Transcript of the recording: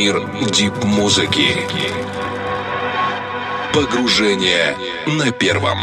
Мир дип-музыки. Погружение на первом.